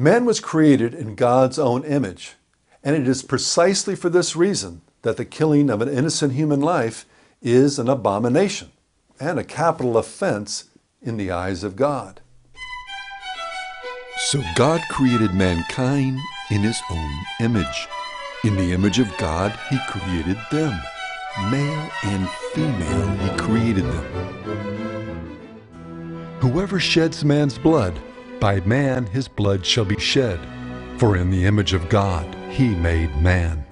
Man was created in God's own image, and it is precisely for this reason that the killing of an innocent human life is an abomination and a capital offense in the eyes of God. So God created mankind in his own image. In the image of God, he created them. Male and female, he created them. Whoever sheds man's blood, by man his blood shall be shed. For in the image of God he made man.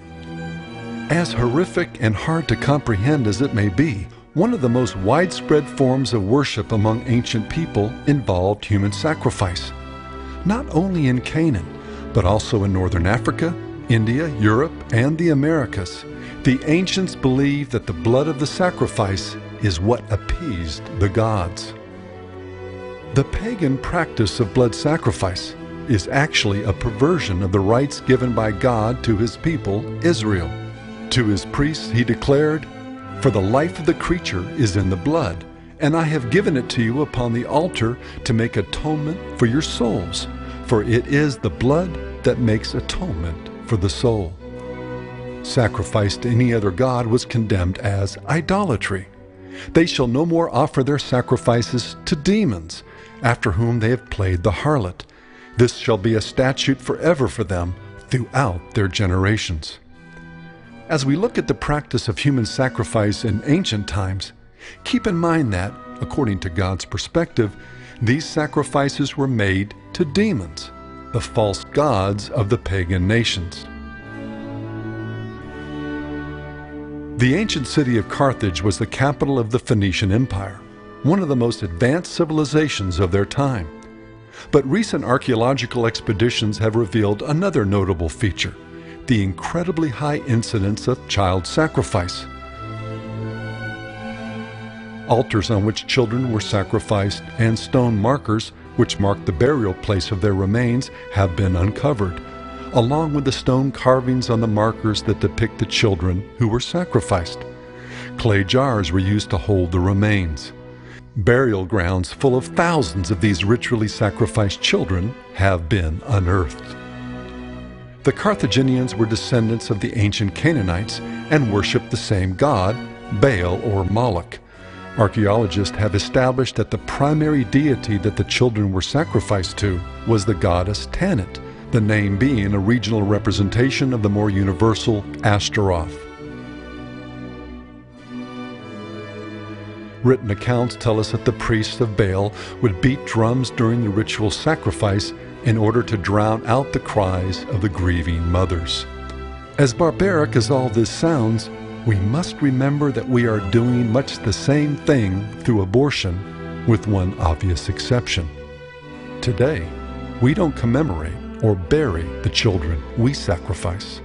As horrific and hard to comprehend as it may be, one of the most widespread forms of worship among ancient people involved human sacrifice not only in Canaan, but also in northern Africa, India, Europe, and the Americas. The ancients believed that the blood of the sacrifice is what appeased the gods. The pagan practice of blood sacrifice is actually a perversion of the rites given by God to his people, Israel. To his priests he declared, For the life of the creature is in the blood, and I have given it to you upon the altar to make atonement for your souls, for it is the blood that makes atonement for the soul. Sacrifice to any other god was condemned as idolatry. They shall no more offer their sacrifices to demons, after whom they have played the harlot. This shall be a statute forever for them throughout their generations. As we look at the practice of human sacrifice in ancient times, Keep in mind that, according to God's perspective, these sacrifices were made to demons, the false gods of the pagan nations. The ancient city of Carthage was the capital of the Phoenician Empire, one of the most advanced civilizations of their time. But recent archaeological expeditions have revealed another notable feature the incredibly high incidence of child sacrifice altars on which children were sacrificed, and stone markers, which mark the burial place of their remains, have been uncovered, along with the stone carvings on the markers that depict the children who were sacrificed. Clay jars were used to hold the remains. Burial grounds full of thousands of these ritually sacrificed children have been unearthed. The Carthaginians were descendants of the ancient Canaanites and worshiped the same god, Baal or Moloch. Archaeologists have established that the primary deity that the children were sacrificed to was the goddess Tanit, the name being a regional representation of the more universal Ashtaroth. Written accounts tell us that the priests of Baal would beat drums during the ritual sacrifice in order to drown out the cries of the grieving mothers. As barbaric as all this sounds, we must remember that we are doing much the same thing through abortion, with one obvious exception. Today, we don't commemorate or bury the children we sacrifice.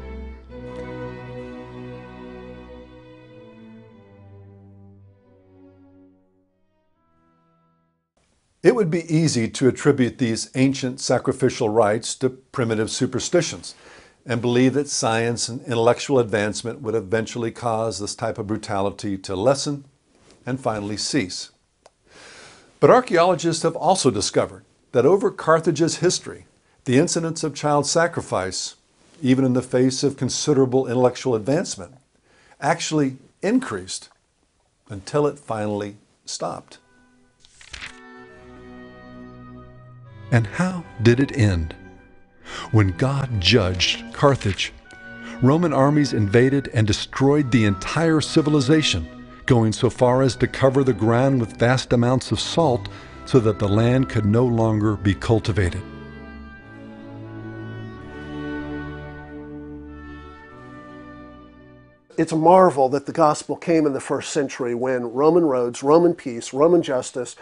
It would be easy to attribute these ancient sacrificial rites to primitive superstitions and believe that science and intellectual advancement would eventually cause this type of brutality to lessen and finally cease. But archaeologists have also discovered that over Carthage's history, the incidence of child sacrifice, even in the face of considerable intellectual advancement, actually increased until it finally stopped. And how did it end? when God judged Carthage. Roman armies invaded and destroyed the entire civilization, going so far as to cover the ground with vast amounts of salt so that the land could no longer be cultivated. It's a marvel that the gospel came in the first century when Roman roads, Roman peace, Roman justice,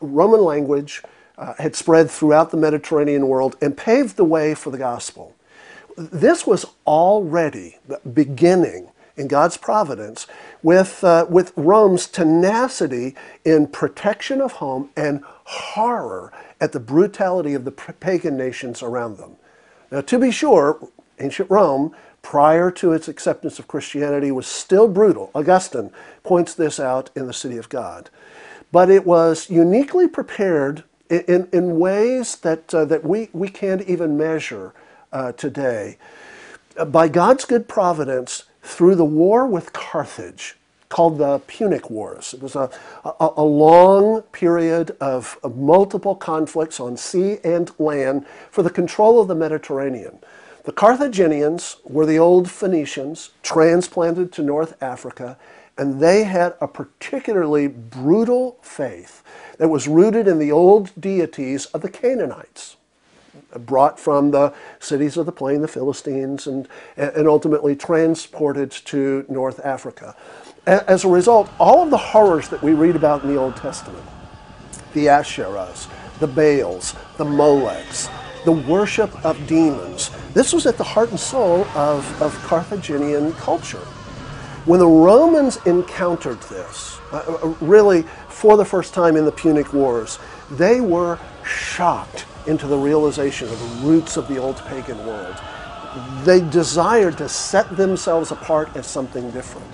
Roman language, uh, had spread throughout the Mediterranean world and paved the way for the gospel. This was already beginning in God's providence with, uh, with Rome's tenacity in protection of home and horror at the brutality of the pagan nations around them. Now, to be sure, ancient Rome, prior to its acceptance of Christianity, was still brutal. Augustine points this out in The City of God. But it was uniquely prepared in, in ways that, uh, that we, we can't even measure uh, today. By God's good providence, through the war with Carthage, called the Punic Wars. It was a, a, a long period of, of, multiple conflicts on sea and land for the control of the Mediterranean. The Carthaginians were the old Phoenicians transplanted to North Africa, and they had a particularly brutal faith that was rooted in the old deities of the Canaanites brought from the cities of the plain, the Philistines, and, and ultimately transported to North Africa. As a result, all of the horrors that we read about in the Old Testament, the Asherahs, the Baals, the Molechs, the worship of demons, this was at the heart and soul of, of Carthaginian culture. When the Romans encountered this, uh, uh really for the first time in the Punic Wars, they were shocked into the realization of the roots of the old pagan world. They desired to set themselves apart as something different.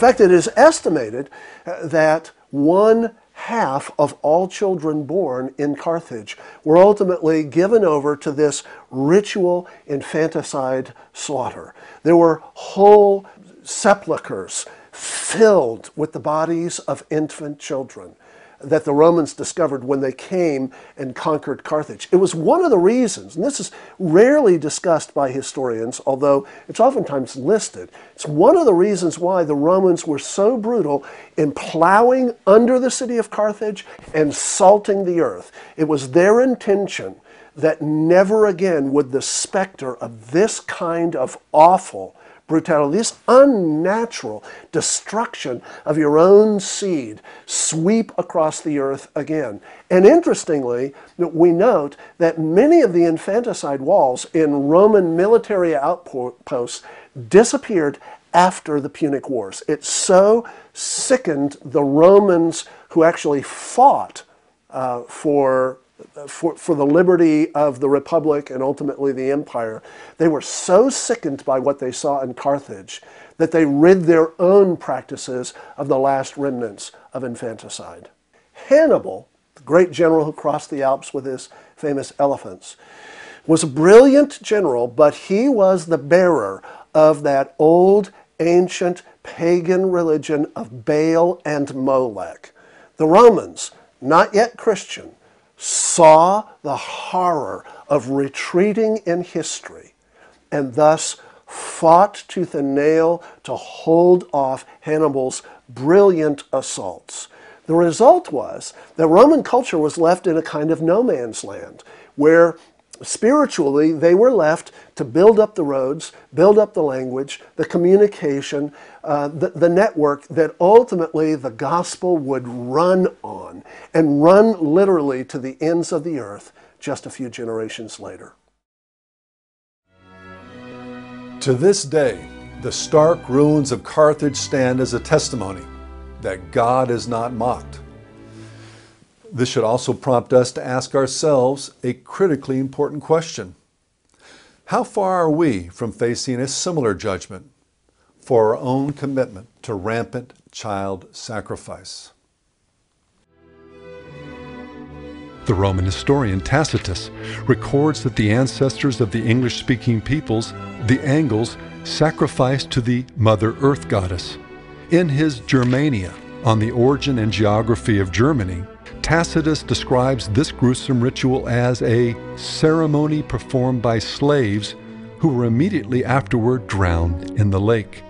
Fact, it is estimated uh, that one half of all children born in Carthage were ultimately given over to this ritual infanticide slaughter. There were whole sepulchres filled with the bodies of infant children that the Romans discovered when they came and conquered Carthage. It was one of the reasons, and this is rarely discussed by historians, although it's oftentimes listed. It's one of the reasons why the Romans were so brutal in plowing under the city of Carthage and salting the earth. It was their intention that never again would the specter of this kind of awful brutality, this unnatural destruction of your own seed sweep across the earth again. And interestingly, we note that many of the infanticide walls in Roman military outposts disappeared after the Punic Wars. It so sickened the Romans who actually fought uh, for for, for the liberty of the republic and ultimately the empire, they were so sickened by what they saw in Carthage that they rid their own practices of the last remnants of infanticide. Hannibal, the great general who crossed the Alps with his famous elephants, was a brilliant general, but he was the bearer of that old, ancient pagan religion of Baal and Molech. The Romans, not yet Christian, saw the horror of retreating in history and thus fought tooth and nail to hold off Hannibal's brilliant assaults. The result was that Roman culture was left in a kind of no man's land where spiritually, they were left to build up the roads, build up the language, the communication, uh, the, the network that ultimately the gospel would run on and run literally to the ends of the earth just a few generations later. To this day, the stark ruins of Carthage stand as a testimony that God is not mocked. This should also prompt us to ask ourselves a critically important question. How far are we from facing a similar judgment for our own commitment to rampant child sacrifice? The Roman historian Tacitus records that the ancestors of the English speaking peoples, the Angles, sacrificed to the Mother Earth goddess. In his Germania, on the origin and geography of Germany, Tacitus describes this gruesome ritual as a ceremony performed by slaves who were immediately afterward drowned in the lake.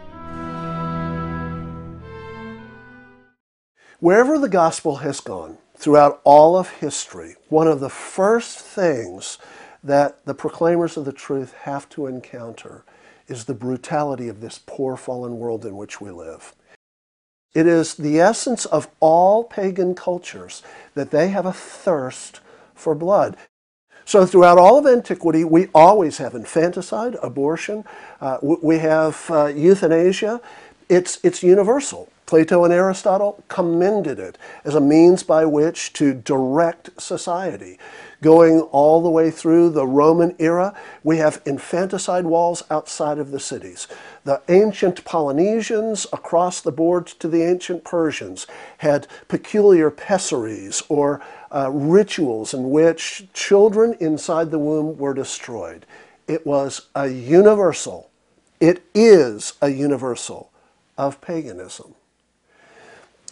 Wherever the gospel has gone throughout all of history, one of the first things that the proclaimers of the truth have to encounter is the brutality of this poor fallen world in which we live. It is the essence of all pagan cultures that they have a thirst for blood. So, throughout all of antiquity, we always have infanticide, abortion, uh, we have uh, euthanasia. It's, it's universal. Plato and Aristotle commended it as a means by which to direct society. Going all the way through the Roman era, we have infanticide walls outside of the cities. The ancient Polynesians across the board to the ancient Persians had peculiar pessaries or uh, rituals in which children inside the womb were destroyed. It was a universal, it is a universal of paganism.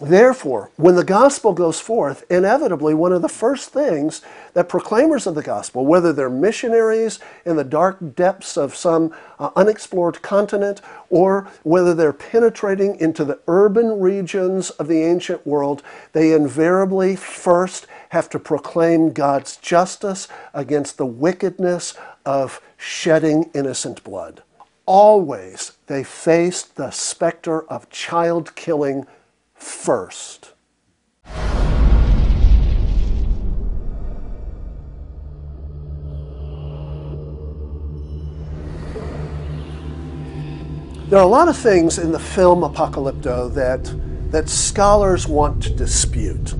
Therefore, when the gospel goes forth, inevitably one of the first things that proclaimers of the gospel, whether they're missionaries in the dark depths of some uh, unexplored continent, or whether they're penetrating into the urban regions of the ancient world, they invariably first have to proclaim God's justice against the wickedness of shedding innocent blood. Always they faced the specter of child killing first. There are a lot of things in the film Apocalypto that, that scholars want to dispute.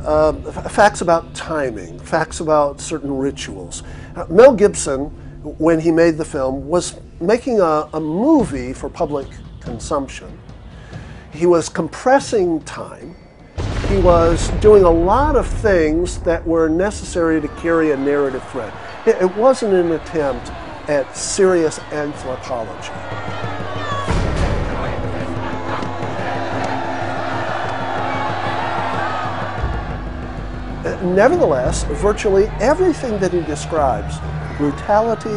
Uh, facts about timing, facts about certain rituals. Uh, Mel Gibson, when he made the film, was making a, a movie for public consumption he was compressing time. He was doing a lot of things that were necessary to carry a narrative thread. It wasn't an attempt at serious anthropology. Uh, nevertheless, virtually everything that he describes brutality,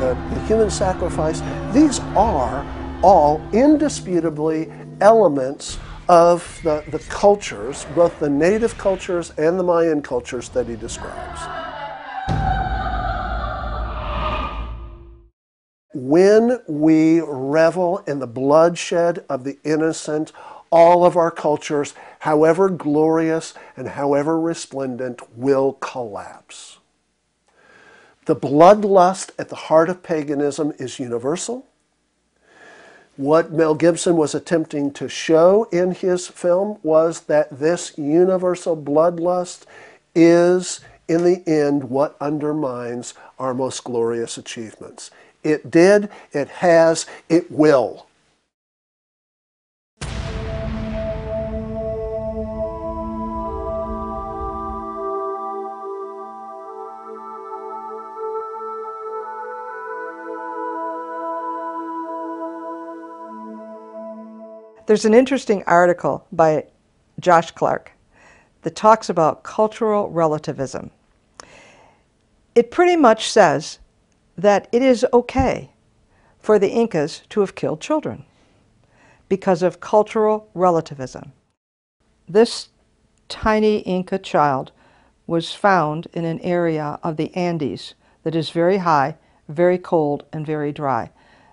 the, the human sacrifice these are all indisputably elements of the, the cultures, both the native cultures and the Mayan cultures that he describes. When we revel in the bloodshed of the innocent, all of our cultures, however glorious and however resplendent, will collapse. The bloodlust at the heart of paganism is universal what Mel Gibson was attempting to show in his film was that this universal bloodlust is, in the end, what undermines our most glorious achievements. It did, it has, it will. There's an interesting article by Josh Clark that talks about cultural relativism. It pretty much says that it is okay for the Incas to have killed children because of cultural relativism. This tiny Inca child was found in an area of the Andes that is very high, very cold, and very dry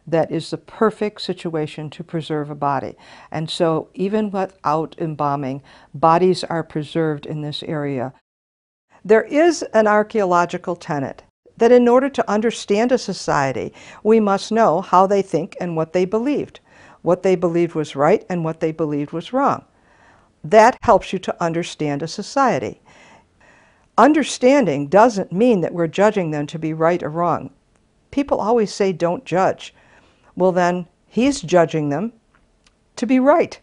that is the perfect situation to preserve a body. And so even without embalming, bodies are preserved in this area. There is an archaeological tenet that in order to understand a society, we must know how they think and what they believed, what they believed was right and what they believed was wrong. That helps you to understand a society. Understanding doesn't mean that we're judging them to be right or wrong. People always say don't judge well, then he's judging them to be right.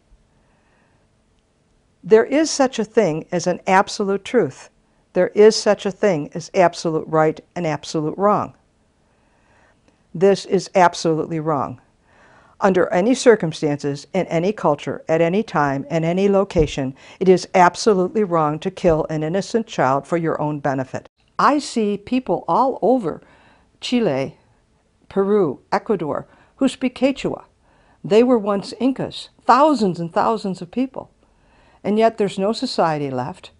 There is such a thing as an absolute truth. There is such a thing as absolute right and absolute wrong. This is absolutely wrong. Under any circumstances, in any culture, at any time, in any location, it is absolutely wrong to kill an innocent child for your own benefit. I see people all over Chile, Peru, Ecuador, who speak Quechua. They were once Incas, thousands and thousands of people. And yet there's no society left.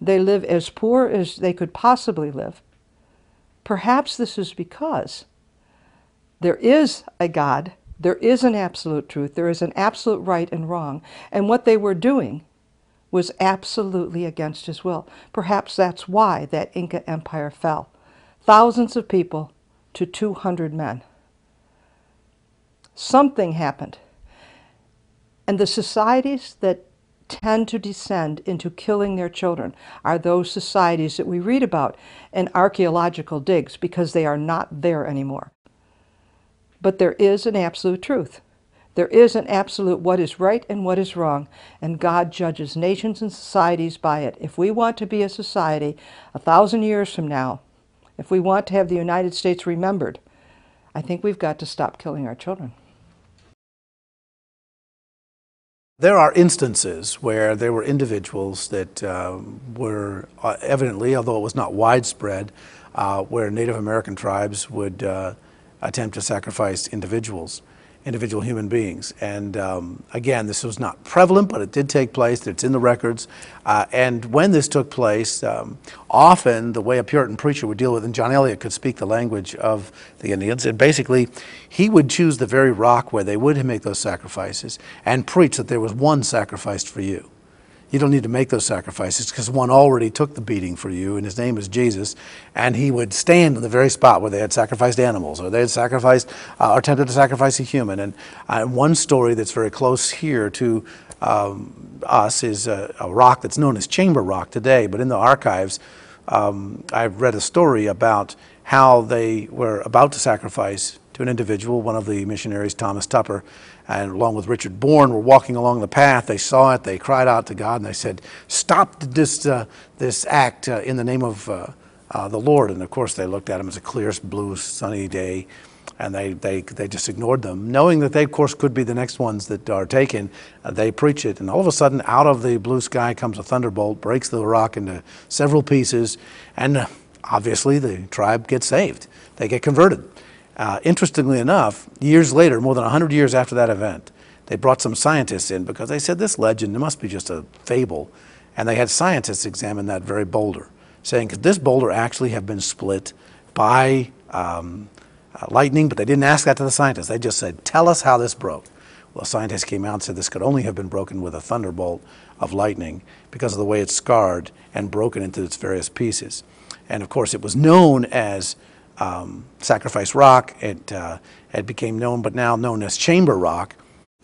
They live as poor as they could possibly live. Perhaps this is because there is a God, there is an absolute truth, there is an absolute right and wrong, and what they were doing was absolutely against his will. Perhaps that's why that Inca Empire fell. Thousands of people to 200 men. Something happened. And the societies that tend to descend into killing their children are those societies that we read about in archaeological digs because they are not there anymore. But there is an absolute truth. There is an absolute what is right and what is wrong, and God judges nations and societies by it. If we want to be a society a thousand years from now, if we want to have the United States remembered, I think we've got to stop killing our children. There are instances where there were individuals that uh, were uh, evidently, although it was not widespread, uh, where Native American tribes would uh, attempt to sacrifice individuals, individual human beings. And um, again, this was not prevalent, but it did take place. It's in the records. Uh, and when this took place, um, often the way a Puritan preacher would deal with, and John Eliot could speak the language of the Indians, and basically he would choose the very rock where they would make those sacrifices and preach that there was one sacrificed for you. You don't need to make those sacrifices because one already took the beating for you, and his name is Jesus. And he would stand in the very spot where they had sacrificed animals, or they had sacrificed uh, or attempted to sacrifice a human. And uh, one story that's very close here to um, us is a, a, rock that's known as Chamber Rock today, but in the archives, um, I've read a story about how they were about to sacrifice to an individual, one of the missionaries, Thomas Tupper, and along with Richard Bourne were walking along the path. They saw it, they cried out to God, and they said, Stop this, uh, this act uh, in the name of uh, uh the Lord. And of course, they looked at him as a clear, blue, sunny day, and they, they, they just ignored them. Knowing that they, of course, could be the next ones that are taken, uh, they preach it. And all of a sudden, out of the blue sky comes a thunderbolt, breaks the rock into several pieces, and obviously the tribe gets saved. They get converted. Uh, interestingly enough, years later, more than 100 years after that event, they brought some scientists in because they said this legend, must be just a fable. And they had scientists examine that very boulder, saying, could this boulder actually have been split by um, uh, lightning? But they didn't ask that to the scientists. They just said, tell us how this broke. Well, scientists came out and said this could only have been broken with a thunderbolt of lightning because of the way it's scarred and broken into its various pieces. And of course, it was known as um, Sacrifice Rock. It, uh, it became known, but now known as Chamber Rock.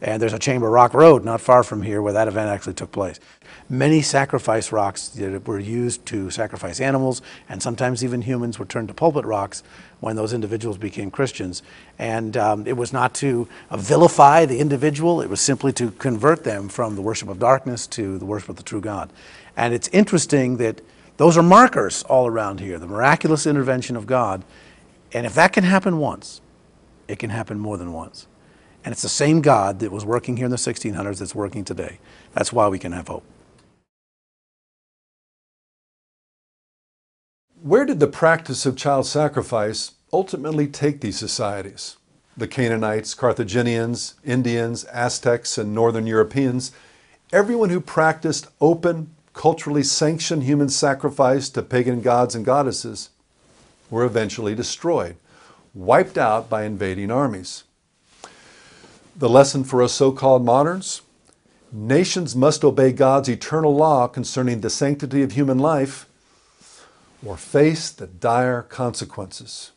And there's a Chamber Rock Road not far from here where that event actually took place. Many sacrifice rocks that were used to sacrifice animals, and sometimes even humans were turned to pulpit rocks when those individuals became Christians. And um, it was not to vilify the individual, it was simply to convert them from the worship of darkness to the worship of the true God. And it's interesting that those are markers all around here, the miraculous intervention of God. And if that can happen once, it can happen more than once. And it's the same God that was working here in the 1600s that's working today. That's why we can have hope. Where did the practice of child sacrifice ultimately take these societies? The Canaanites, Carthaginians, Indians, Aztecs, and Northern Europeans, everyone who practiced open, culturally sanctioned human sacrifice to pagan gods and goddesses were eventually destroyed, wiped out by invading armies. The lesson for us so called moderns? Nations must obey God's eternal law concerning the sanctity of human life or face the dire consequences.